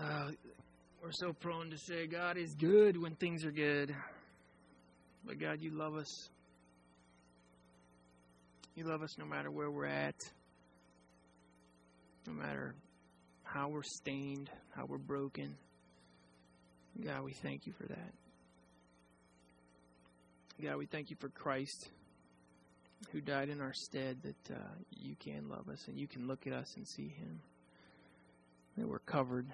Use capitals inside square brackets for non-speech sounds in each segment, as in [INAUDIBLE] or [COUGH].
Uh, we're so prone to say God is good when things are good. But God, you love us. You love us no matter where we're at, no matter how we're stained, how we're broken. God, we thank you for that. God, we thank you for Christ who died in our stead, that uh, you can love us and you can look at us and see him. That we're covered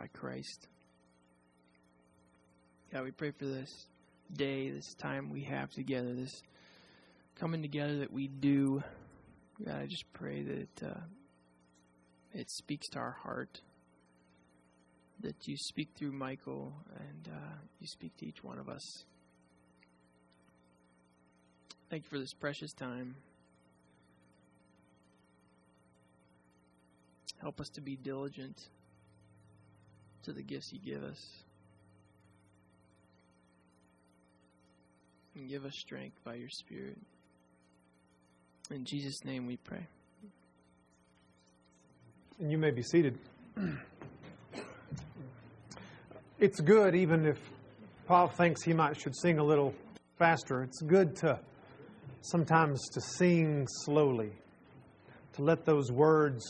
by Christ. God, we pray for this day, this time we have together, this coming together that we do. God, I just pray that uh, it speaks to our heart, that you speak through Michael and uh, you speak to each one of us. Thank you for this precious time. Help us to be diligent to the gifts you give us. And give us strength by your Spirit. In Jesus' name we pray. And you may be seated. It's good, even if Paul thinks he might should sing a little faster, it's good to sometimes to sing slowly, to let those words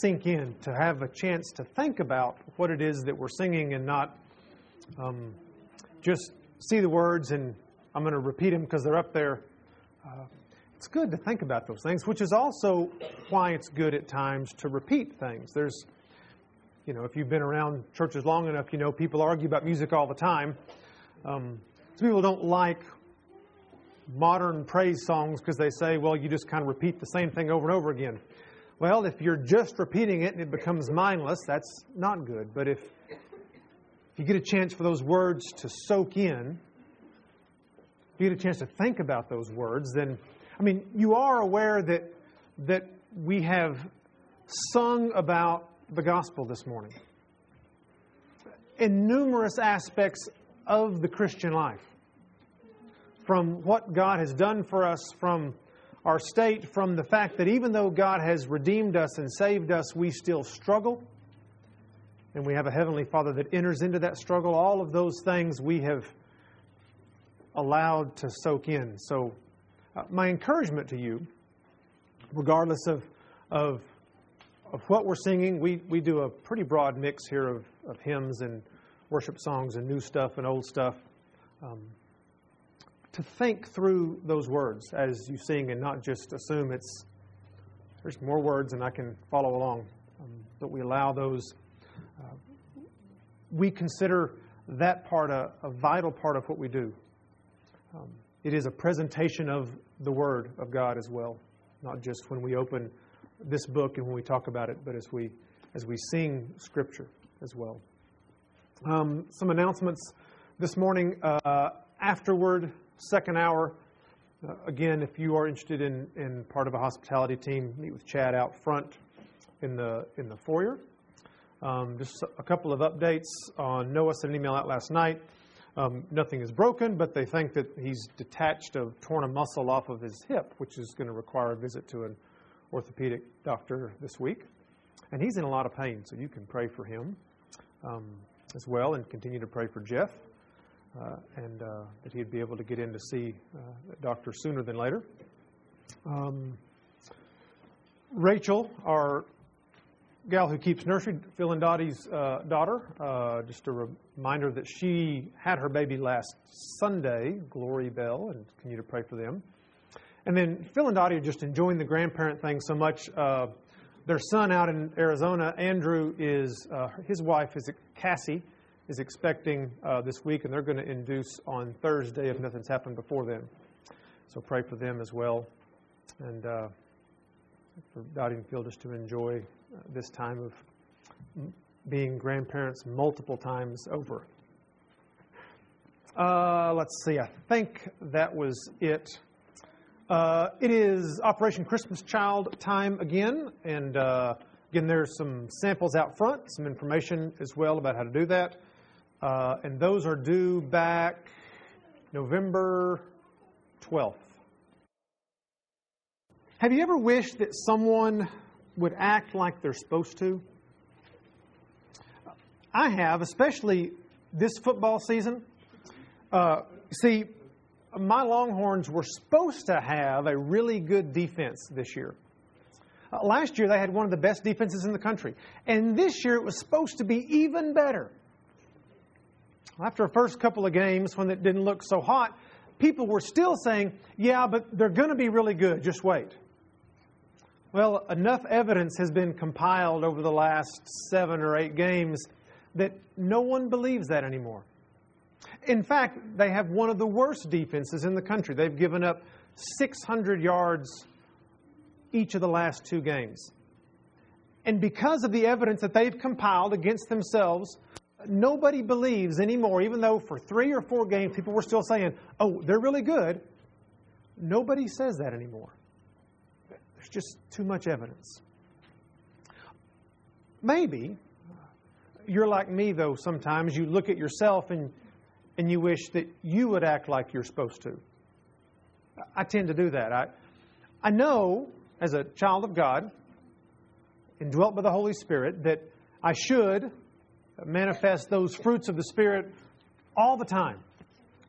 sink in, to have a chance to think about what it is that we're singing and not um, just see the words and I'm going to repeat them because they're up there. Uh, it's good to think about those things, which is also why it's good at times to repeat things. There's, you know, if you've been around churches long enough, you know people argue about music all the time. Um, some people don't like modern praise songs because they say, well, you just kind of repeat the same thing over and over again. Well, if you're just repeating it and it becomes mindless, that's not good. But if, if you get a chance for those words to soak in, if you get a chance to think about those words, then, I mean, you are aware that, that we have sung about the gospel this morning in numerous aspects of the Christian life from what God has done for us, from our state, from the fact that even though God has redeemed us and saved us, we still struggle. And we have a Heavenly Father that enters into that struggle. All of those things we have allowed to soak in. So, uh, my encouragement to you, regardless of, of, of what we're singing, we, we do a pretty broad mix here of, of hymns and worship songs and new stuff and old stuff. Um, to think through those words as you sing and not just assume it's there's more words and I can follow along. Um, but we allow those, uh, we consider that part a, a, vital part of what we do. Um, it is a presentation of the Word of God as well, not just when we open this book and when we talk about it, but as we as we sing Scripture as well. Um, some announcements this morning. Uh, afterward, second hour. Uh, again, if you are interested in, in part of a hospitality team, meet with Chad out front in the in the foyer. Um, just a couple of updates on Noah sent an email out last night. Um, nothing is broken, but they think that he's detached a torn a muscle off of his hip, which is going to require a visit to an orthopedic doctor this week. And he's in a lot of pain, so you can pray for him um, as well, and continue to pray for Jeff and uh, that he'd be able to get in to see uh, the doctor sooner than later. Um, Rachel, our gal who keeps nursery, Phil and Dottie's uh, daughter, uh, just a reminder that she had her baby last Sunday, Glory Bell, and continue to pray for them. And then Phil and Dottie are just enjoying the grandparent thing so much. Uh, their son out in Arizona, Andrew, is his wife is Cassie is expecting uh, this week, and they're going to induce on Thursday if nothing's happened before then. So pray for them as well, and uh, for and Phil just to enjoy uh, this time of being grandparents multiple times over. Uh, let's see, I think that was it. Uh, it is Operation Christmas Child time again, and uh, again, there's some samples out front, some information as well about how to do that. Uh, and those are due back November 12th. Have you ever wished that someone would act like they're supposed to? I have, especially this football season. Uh, see, my Longhorns were supposed to have a really good defense this year. Uh, last year, they had one of the best defenses in the country. And this year, it was supposed to be even better. After a first couple of games, when it didn't look so hot, people were still saying, yeah, but they're going to be really good. Just wait. Well, enough evidence has been compiled over the last seven or eight games that no one believes that anymore. In fact, they have one of the worst defenses in the country. They've given up 600 yards each of the last two games. And because of the evidence that they've compiled against themselves, nobody believes anymore, even though for three or four games people were still saying, oh, they're really good. Nobody says that anymore. There's just too much evidence. Maybe you're like me, though, sometimes. You look at yourself and, and you wish that you would act like you're supposed to. I tend to do that. I, I know, as a child of God, indwelt by the Holy Spirit, that I should manifest those fruits of the Spirit all the time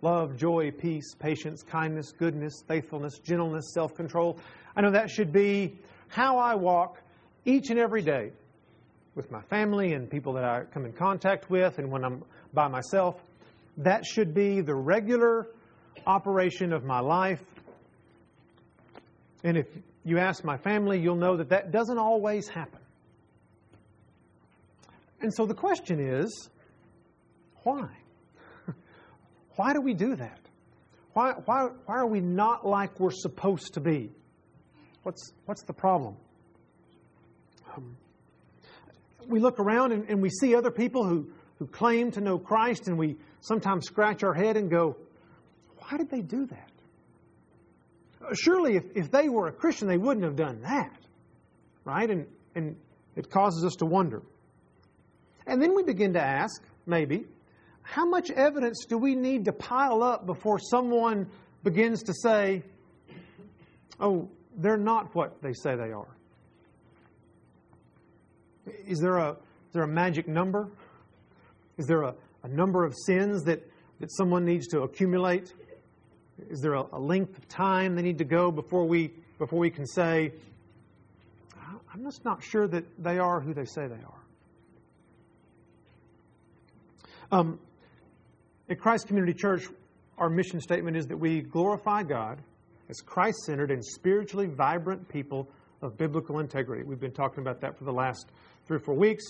love, joy, peace, patience, kindness, goodness, faithfulness, gentleness, self control. I know that should be how I walk each and every day with my family and people that I come in contact with and when I'm by myself. That should be the regular operation of my life. And if you ask my family, you'll know that that doesn't always happen. And so the question is why? [LAUGHS] why do we do that? Why, why, why are we not like we're supposed to be? What's, what's the problem? Um, we look around and, and we see other people who, who claim to know Christ, and we sometimes scratch our head and go, why did they do that? Uh, surely, if, if they were a Christian, they wouldn't have done that. Right? And, and it causes us to wonder. And then we begin to ask, maybe, how much evidence do we need to pile up before someone begins to say, oh, they're not what they say they are? Is there a, is there a magic number? Is there a, a number of sins that, that someone needs to accumulate? Is there a, a length of time they need to go before we, before we can say, I'm just not sure that they are who they say they are? Um, at Christ Community Church, our mission statement is that we glorify God as Christ centered and spiritually vibrant people of biblical integrity. We've been talking about that for the last three or four weeks.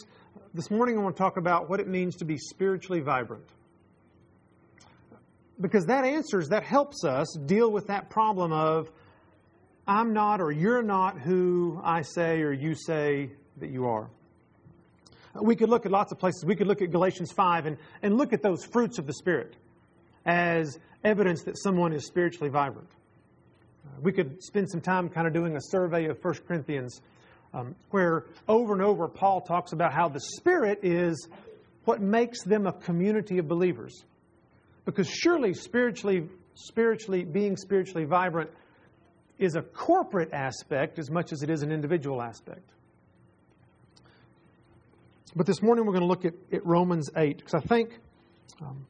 This morning, I want to talk about what it means to be spiritually vibrant. Because that answers, that helps us deal with that problem of I'm not or you're not who I say or you say that you are. We could look at lots of places. We could look at Galatians 5 and, and look at those fruits of the Spirit as evidence that someone is spiritually vibrant. Uh, we could spend some time kind of doing a survey of 1 Corinthians um, where over and over Paul talks about how the Spirit is what makes them a community of believers. Because surely spiritually, spiritually being spiritually vibrant is a corporate aspect as much as it is an individual aspect. But this morning we're going to look at, at Romans 8 because I think um,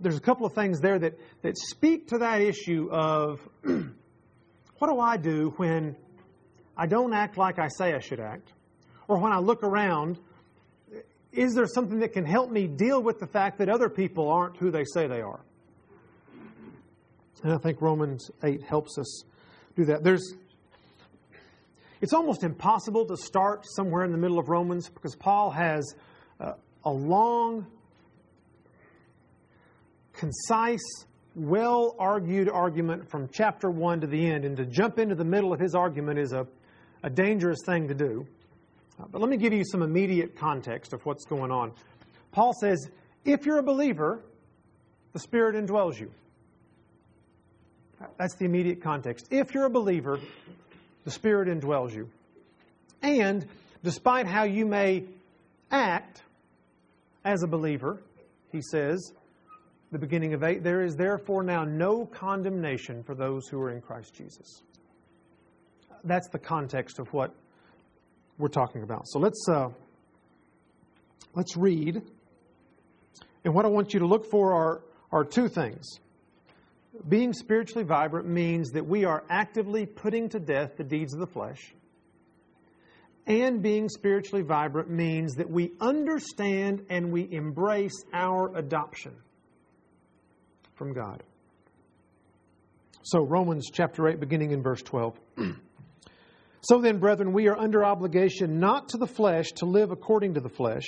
there's a couple of things there that, that speak to that issue of [CLEARS THROAT] what do I do when I don't act like I say I should act? Or when I look around, is there something that can help me deal with the fact that other people aren't who they say they are? And I think Romans 8 helps us do that. There's it's almost impossible to start somewhere in the middle of Romans because Paul has uh, a long, concise, well argued argument from chapter 1 to the end. And to jump into the middle of his argument is a, a dangerous thing to do. Uh, but let me give you some immediate context of what's going on. Paul says, if you're a believer, the Spirit indwells you. That's the immediate context. If you're a believer, the Spirit indwells you. And despite how you may act as a believer, he says, the beginning of 8, there is therefore now no condemnation for those who are in Christ Jesus. That's the context of what we're talking about. So let's, uh, let's read And what I want you to look for are, are two things. Being spiritually vibrant means that we are actively putting to death the deeds of the flesh. And being spiritually vibrant means that we understand and we embrace our adoption from God. So, Romans chapter 8, beginning in verse 12. [CLEARS THROAT] so then, brethren, we are under obligation not to the flesh to live according to the flesh.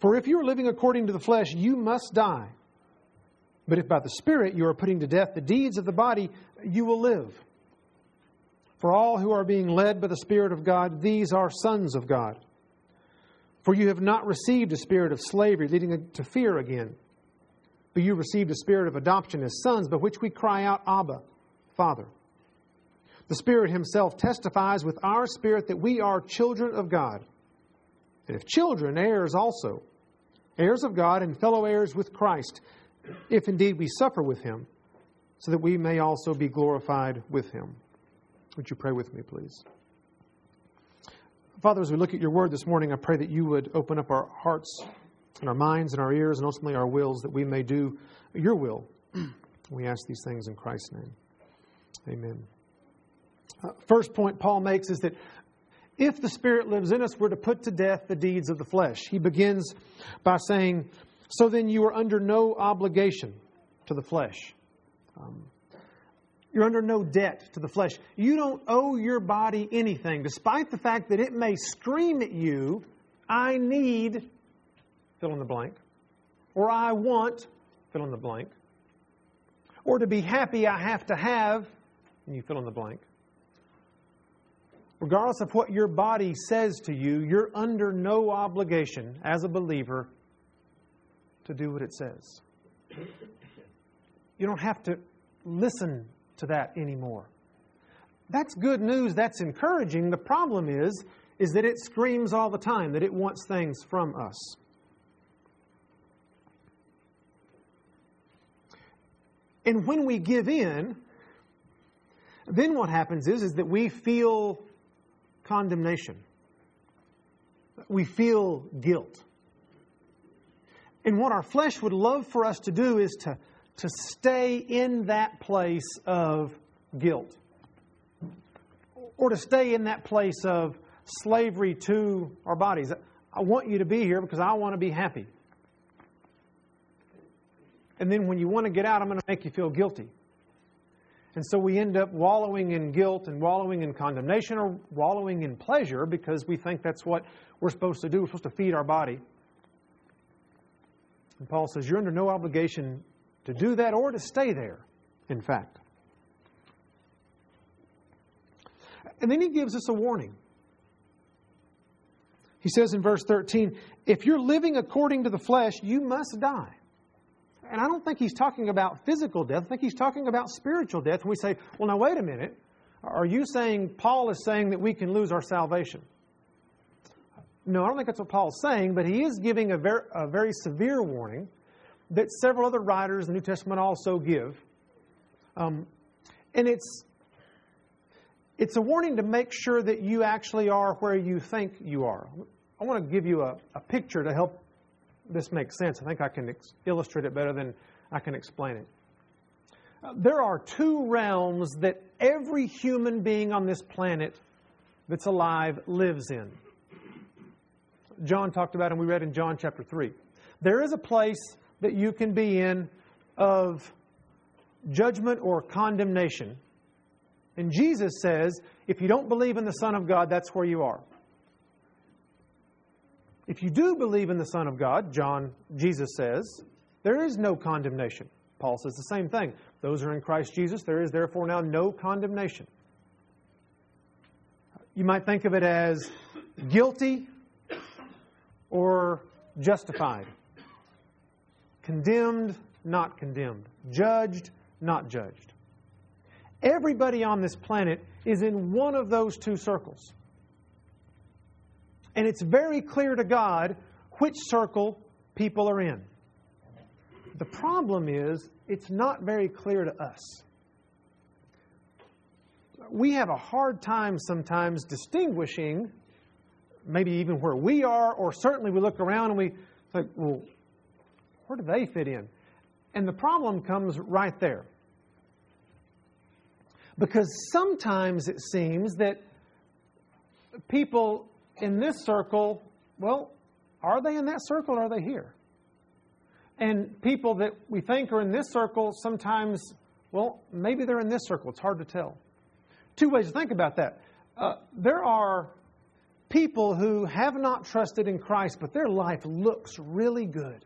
For if you are living according to the flesh, you must die. But if by the Spirit you are putting to death the deeds of the body, you will live. For all who are being led by the Spirit of God, these are sons of God. For you have not received a spirit of slavery leading to fear again, but you received a spirit of adoption as sons, by which we cry out, Abba, Father. The Spirit Himself testifies with our spirit that we are children of God. And if children, heirs also, heirs of God and fellow heirs with Christ, if indeed we suffer with Him, so that we may also be glorified with Him. Would you pray with me, please? Father, as we look at your word this morning, I pray that you would open up our hearts and our minds and our ears and ultimately our wills that we may do your will. [CLEARS THROAT] We ask these things in Christ's name. Amen. Uh, first point Paul makes is that if the Spirit lives in us, we're to put to death the deeds of the flesh. He begins by saying, So then you are under no obligation to the flesh. Um, you're under no debt to the flesh. You don't owe your body anything, despite the fact that it may scream at you, I need, fill in the blank, or I want, fill in the blank, or to be happy, I have to have, and you fill in the blank. Regardless of what your body says to you, you're under no obligation as a believer to do what it says. You don't have to listen to that anymore. That's good news, that's encouraging. The problem is is that it screams all the time that it wants things from us. And when we give in, then what happens is, is that we feel condemnation. We feel guilt. And what our flesh would love for us to do is to to stay in that place of guilt or to stay in that place of slavery to our bodies. I want you to be here because I want to be happy. And then when you want to get out, I'm going to make you feel guilty. And so we end up wallowing in guilt and wallowing in condemnation or wallowing in pleasure because we think that's what we're supposed to do. We're supposed to feed our body. And Paul says, You're under no obligation to do that or to stay there, in fact. And then he gives us a warning. He says in verse 13, if you're living according to the flesh, you must die. And I don't think he's talking about physical death. I think he's talking about spiritual death. And we say, well, now wait a minute. Are you saying Paul is saying that we can lose our salvation? No, I don't think that's what Paul's saying, but he is giving a very, a very severe warning that several other writers in the New Testament also give. Um, and it's, it's a warning to make sure that you actually are where you think you are. I want to give you a, a picture to help this make sense. I think I can ex- illustrate it better than I can explain it. Uh, there are two realms that every human being on this planet that's alive lives in. John talked about, and we read in John chapter 3. There is a place that you can be in of judgment or condemnation. And Jesus says, if you don't believe in the Son of God, that's where you are. If you do believe in the Son of God, John, Jesus says, there is no condemnation. Paul says the same thing. Those are in Christ Jesus. There is therefore now no condemnation. You might think of it as guilty or justified condemned, not condemned, judged, not judged. Everybody on this planet is in one of those two circles. And it's very clear to God which circle people are in. The problem is, it's not very clear to us. We have a hard time sometimes distinguishing, maybe even where we are, or certainly we look around and we think, well, where do they fit in? And the problem comes right there. Because sometimes it seems that people in this circle, well, are they in that circle or are they here? And people that we think are in this circle, sometimes, well, maybe they're in this circle. It's hard to tell. Two ways to think about that. Uh, there are people who have not trusted in Christ, but their life looks really good.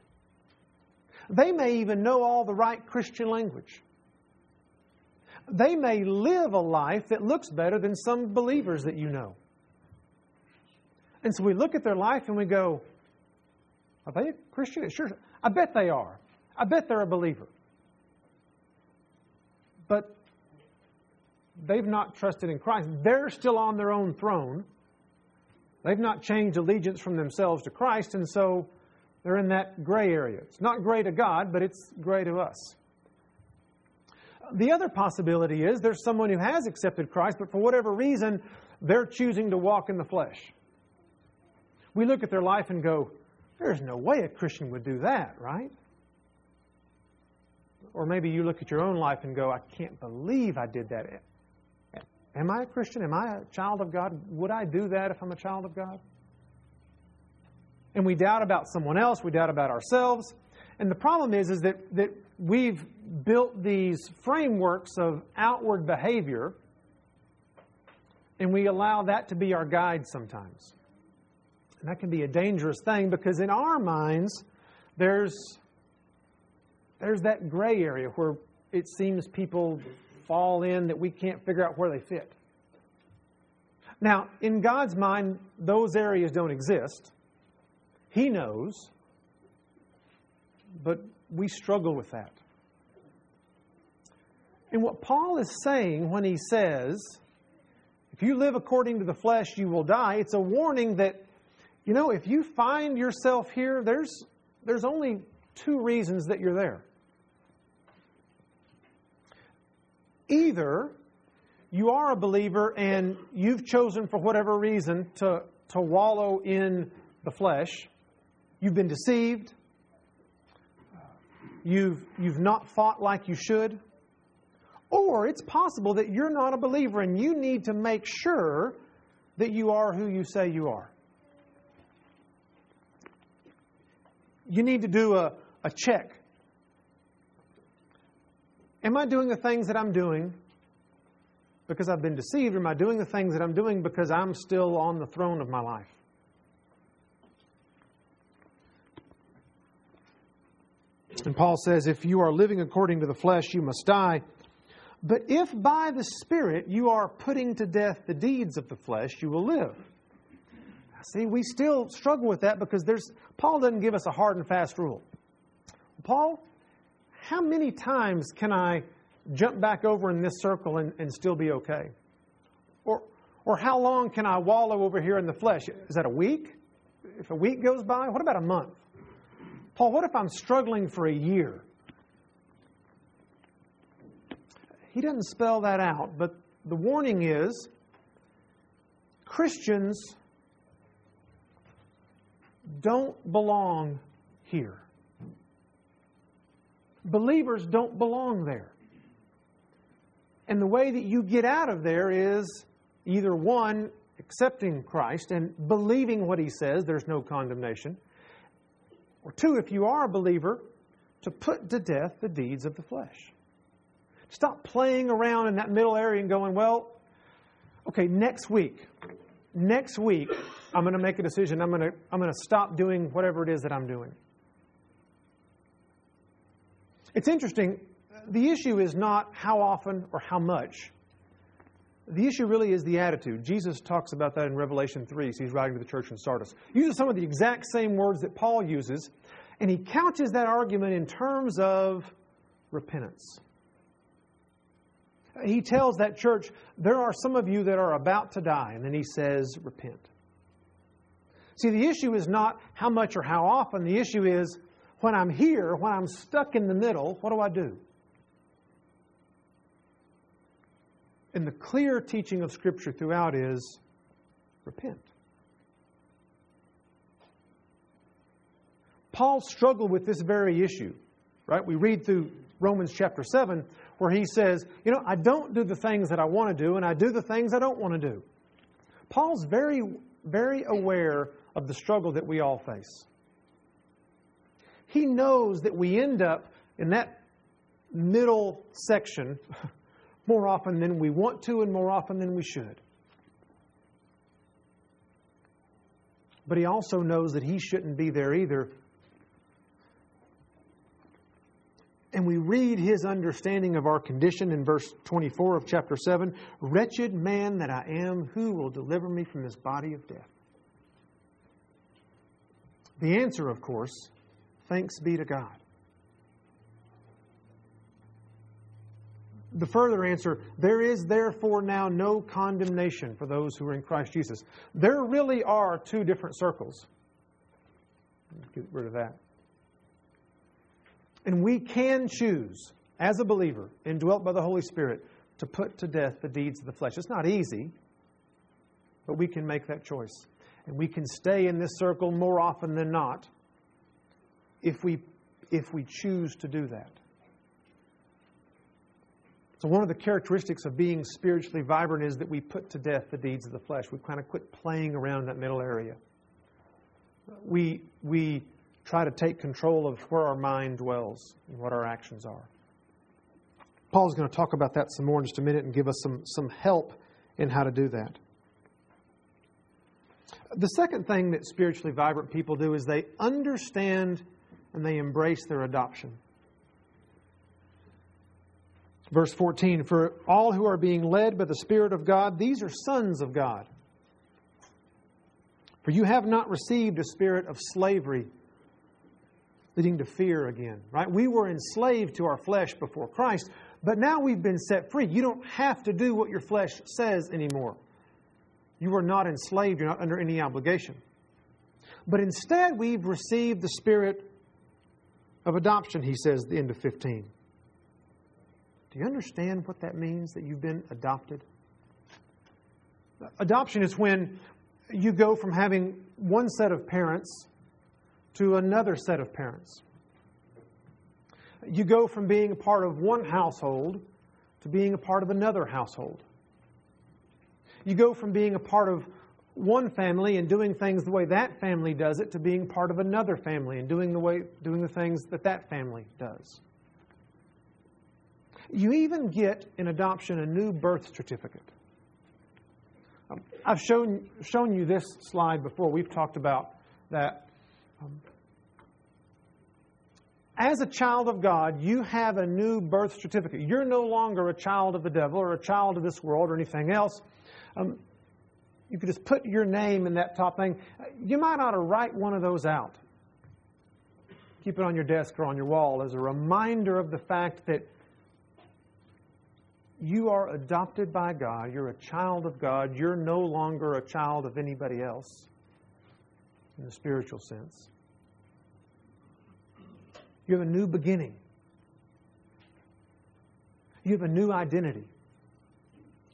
They may even know all the right Christian language. They may live a life that looks better than some believers that you know. And so we look at their life and we go, Are they a Christian? Sure. I bet they are. I bet they're a believer. But they've not trusted in Christ. They're still on their own throne. They've not changed allegiance from themselves to Christ, and so they're in that gray area. It's not gray to God, but it's gray to us. The other possibility is there's someone who has accepted Christ, but for whatever reason, they're choosing to walk in the flesh. We look at their life and go, there's no way a Christian would do that, right? Or maybe you look at your own life and go, I can't believe I did that. Am I a Christian? Am I a child of God? Would I do that if I'm a child of God? And we doubt about someone else, we doubt about ourselves. And the problem is, is that, that we've built these frameworks of outward behavior, and we allow that to be our guide sometimes. And that can be a dangerous thing because in our minds, there's, there's that gray area where it seems people fall in that we can't figure out where they fit. Now, in God's mind, those areas don't exist. He knows, but we struggle with that. And what Paul is saying when he says, if you live according to the flesh, you will die, it's a warning that you know, if you find yourself here, there's, there's only two reasons that you're there. Either you are a believer and you've chosen for whatever reason to, to wallow in the flesh, you've been deceived, you've, you've not fought like you should, or it's possible that you're not a believer and you need to make sure that you are who you say you are. you need to do a, a check. Am I doing the things that I'm doing because I've been deceived, or am I doing the things that I'm doing because I'm still on the throne of my life? And Paul says, if you are living according to the flesh, you must die. But if by the Spirit you are putting to death the deeds of the flesh, you will live. See, we still struggle with that because there's Paul doesn't give us a hard and fast rule. Paul, how many times can I jump back over in this circle and, and still be okay? Or, or how long can I wallow over here in the flesh? Is that a week? If a week goes by, what about a month? Paul, what if I'm struggling for a year? He doesn't spell that out, but the warning is Christians don't belong here. Believers don't belong there. And the way that you get out of there is either one, accepting Christ and believing what he says, there's no condemnation, or two, if you are a believer, to put to death the deeds of the flesh. Stop playing around in that middle area and going, well, okay, next week, next week, I'm going to make a decision. I'm going to, I'm going to stop doing whatever it is that I'm doing. It's interesting. The issue is not how often or how much. The issue really is the attitude. Jesus talks about that in Revelation 3 so he's writing to the church in Sardis. He uses some of the exact same words that Paul uses, and he couches that argument in terms of repentance he tells that church, There are some of you that are about to die. And then he says, Repent. See, the issue is not how much or how often. The issue is when I'm here, when I'm stuck in the middle, what do I do? And the clear teaching of Scripture throughout is repent. Paul struggled with this very issue, right? We read through Romans chapter 7 where he says, You know, I don't do the things that I want to do, and I do the things I don't want to do. Paul's very, very aware of the struggle that we all face. He knows that we end up in that middle section [LAUGHS] more often than we want to and more often than we should. But he also knows that he shouldn't be there either. And we read his understanding of our condition in verse 24 of chapter 7 Wretched man that I am, who will deliver me from this body of death? The answer, of course, thanks be to God. the further answer there is therefore now no condemnation for those who are in Christ Jesus. There really are two different circles. Get rid of that. And we can choose, as a believer, indwelt by the Holy Spirit, to put to death the deeds of the flesh. It's not easy, but we can make that choice. And we can stay in this circle more often than not if we, if we choose to do that. So, one of the characteristics of being spiritually vibrant is that we put to death the deeds of the flesh. We kind of quit playing around that middle area. We, we try to take control of where our mind dwells and what our actions are. Paul's going to talk about that some more in just a minute and give us some, some help in how to do that. The second thing that spiritually vibrant people do is they understand and they embrace their adoption. Verse 14 For all who are being led by the Spirit of God, these are sons of God. For you have not received a spirit of slavery leading to fear again, right? We were enslaved to our flesh before Christ, but now we've been set free. You don't have to do what your flesh says anymore. You are not enslaved, you're not under any obligation. But instead, we've received the spirit of adoption, he says at the end of 15. Do you understand what that means that you've been adopted? Adoption is when you go from having one set of parents to another set of parents. You go from being a part of one household to being a part of another household. You go from being a part of one family and doing things the way that family does it to being part of another family and doing the way doing the things that that family does. You even get in adoption a new birth certificate. Um, I've shown, shown you this slide before. We've talked about that. Um, as a child of God, you have a new birth certificate. You're no longer a child of the devil or a child of this world or anything else. Um, you could just put your name in that top thing. You might ought to write one of those out. Keep it on your desk or on your wall as a reminder of the fact that you are adopted by God. You're a child of God. You're no longer a child of anybody else in the spiritual sense. You have a new beginning. You have a new identity.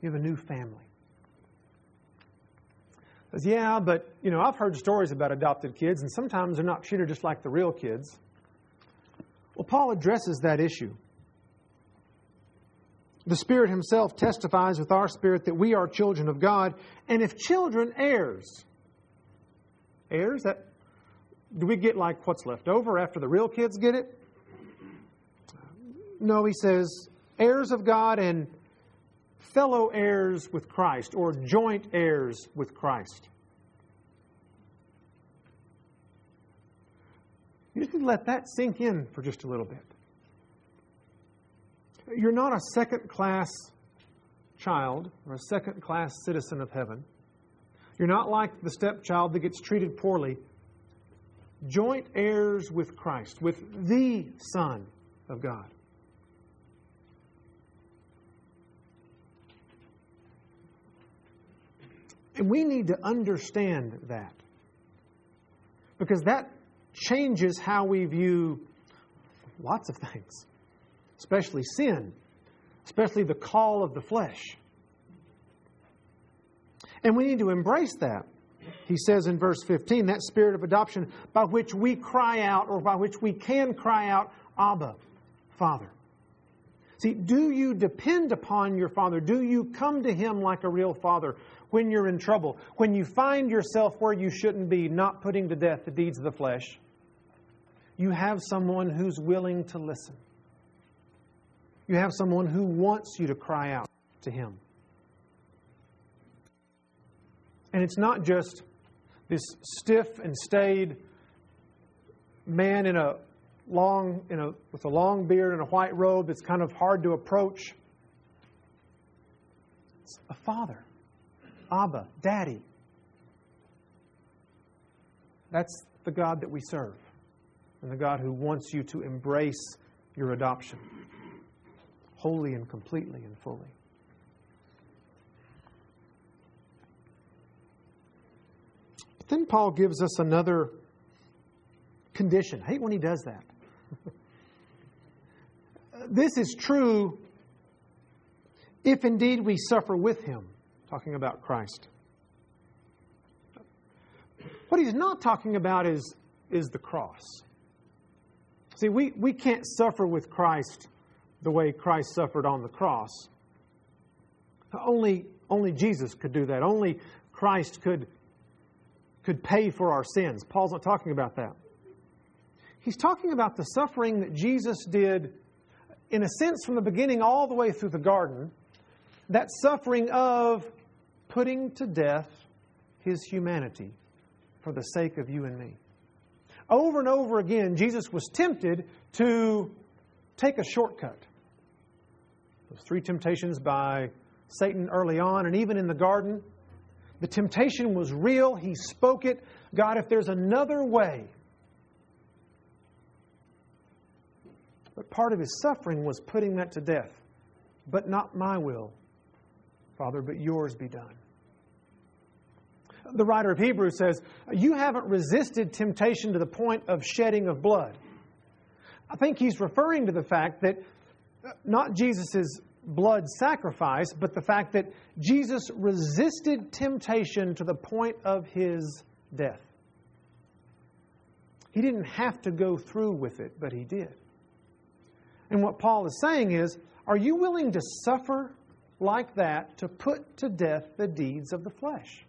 You have a new family. Says, yeah, but you know, I've heard stories about adopted kids, and sometimes they're not treated just like the real kids. Well, Paul addresses that issue. The Spirit Himself testifies with our spirit that we are children of God, and if children, heirs. Heirs? That do we get like what's left over after the real kids get it? No, he says heirs of God and fellow heirs with Christ, or joint heirs with Christ. You just need to let that sink in for just a little bit. You're not a second class child or a second class citizen of heaven. You're not like the stepchild that gets treated poorly. Joint heirs with Christ, with the Son of God. And we need to understand that. Because that changes how we view lots of things especially sin, especially the call of the flesh. And we need to embrace that. He says in verse 15, that spirit of adoption by which we cry out, or by which we can cry out, Abba, Father. See, do you depend upon your Father? Do you come to Him like a real Father when you're in trouble? When you find yourself where you shouldn't be, not putting to death the deeds of the flesh? You have someone who's willing to listen. You have someone who wants you to cry out to Him. And it's not just this stiff and staid man in a long, in a, with a long beard and a white robe that's kind of hard to approach. It's a father, Abba, Daddy. That's the God that we serve, and the God who wants you to embrace your adoption wholly and completely and fully. But then Paul gives us another condition. I hate when he does that. [LAUGHS] this is true if indeed we suffer with him, talking about Christ. What he's not talking about is, is the cross. See, we, we can't suffer with Christ the way Christ suffered on the cross. Only, only Jesus could do that. Only Christ could, could pay for our sins. Paul's not talking about that. He's talking about the suffering that Jesus did, in a sense, from the beginning all the way through the garden. That suffering of putting to death his humanity for the sake of you and me. Over and over again, Jesus was tempted to take a shortcut. Those three temptations by Satan early on, and even in the garden, the temptation was real. He spoke it. God, if there's another way. But part of his suffering was putting that to death. But not my will, Father, but yours be done. The writer of Hebrews says, You haven't resisted temptation to the point of shedding of blood. I think he's referring to the fact that uh, not Jesus' blood sacrifice, but the fact that Jesus resisted temptation to the point of his death. He didn't have to go through with it, but he did. And what Paul is saying is, are you willing to suffer like that to put to death the deeds of the flesh?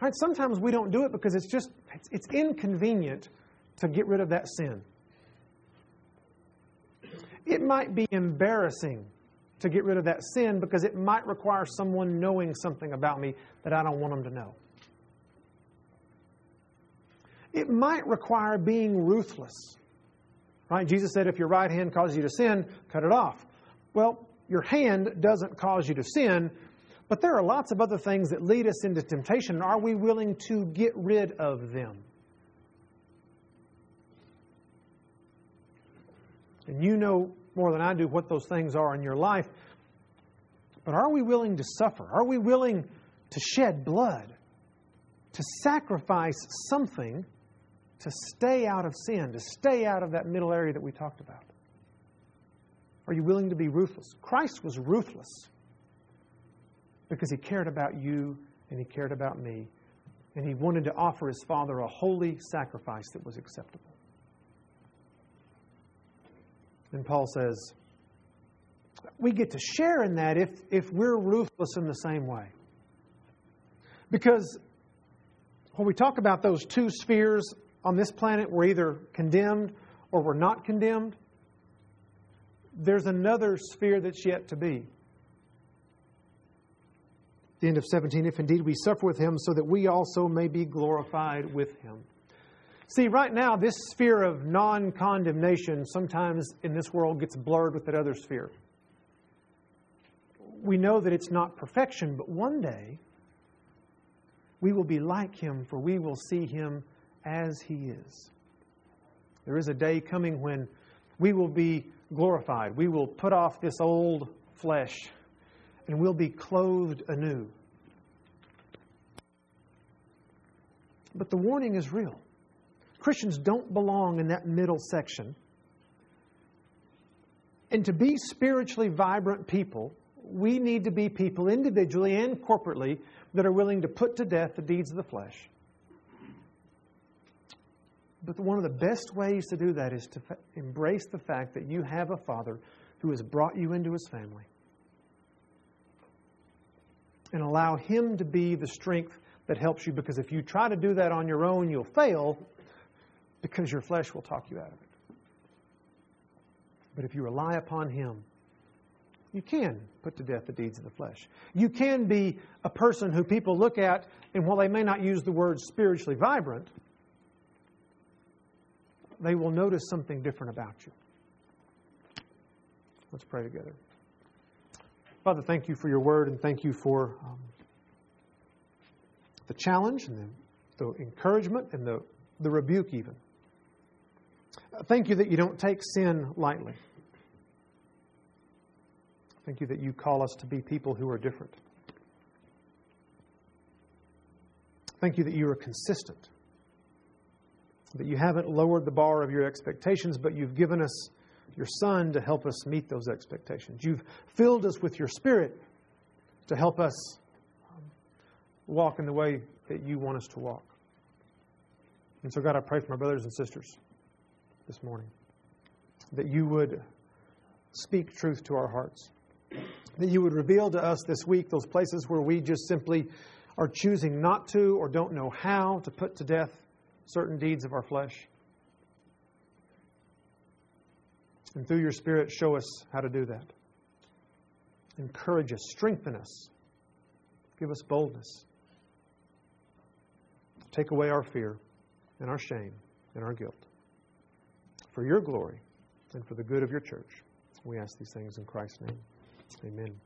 Right, sometimes we don't do it because it's just it's, it's inconvenient to get rid of that sin. It might be embarrassing to get rid of that sin because it might require someone knowing something about me that I don't want them to know. It might require being ruthless. Right? Jesus said, if your right hand causes you to sin, cut it off. Well, your hand doesn't cause you to sin, but there are lots of other things that lead us into temptation. Are we willing to get rid of them? And you know more than I do what those things are in your life. But are we willing to suffer? Are we willing to shed blood? To sacrifice something to stay out of sin, to stay out of that middle area that we talked about? Are you willing to be ruthless? Christ was ruthless because he cared about you and he cared about me, and he wanted to offer his Father a holy sacrifice that was acceptable. And Paul says, we get to share in that if, if we're ruthless in the same way. Because when we talk about those two spheres on this planet, we're either condemned or we're not condemned. There's another sphere that's yet to be. The end of 17, if indeed we suffer with him, so that we also may be glorified with him. See, right now, this sphere of non condemnation sometimes in this world gets blurred with that other sphere. We know that it's not perfection, but one day we will be like him, for we will see him as he is. There is a day coming when we will be glorified. We will put off this old flesh and we'll be clothed anew. But the warning is real. Christians don't belong in that middle section. And to be spiritually vibrant people, we need to be people individually and corporately that are willing to put to death the deeds of the flesh. But one of the best ways to do that is to embrace the fact that you have a Father who has brought you into his family. And allow him to be the strength that helps you because if you try to do that on your own, you'll fail because your flesh will talk you out of it. But if you rely upon him, you can put to death the deeds of the flesh. You can be a person who people look at, and while they may not use the word spiritually vibrant, they will notice something different about you. Let's pray together. Father, thank you for your word and thank you for um, the challenge and the, the encouragement and the, the rebuke, even. Uh, thank you that you don't take sin lightly. Thank you that you call us to be people who are different. Thank you that you are consistent that you haven't lowered the bar of your expectations, but you've given us your Son to help us meet those expectations. You've filled us with your Spirit to help us walk in the way that you want us to walk. And so, God, I pray for my brothers and sisters this morning that you would speak truth to our hearts, that you would reveal to us this week those places where we just simply are choosing not to or don't know how to put to death certain deeds of our flesh. And through your Spirit, show us how to do that. Encourage us, strengthen us, give us boldness. Take away our fear and our shame and our guilt. For your glory and for the good of your church, we ask these things in Christ's name. Amen.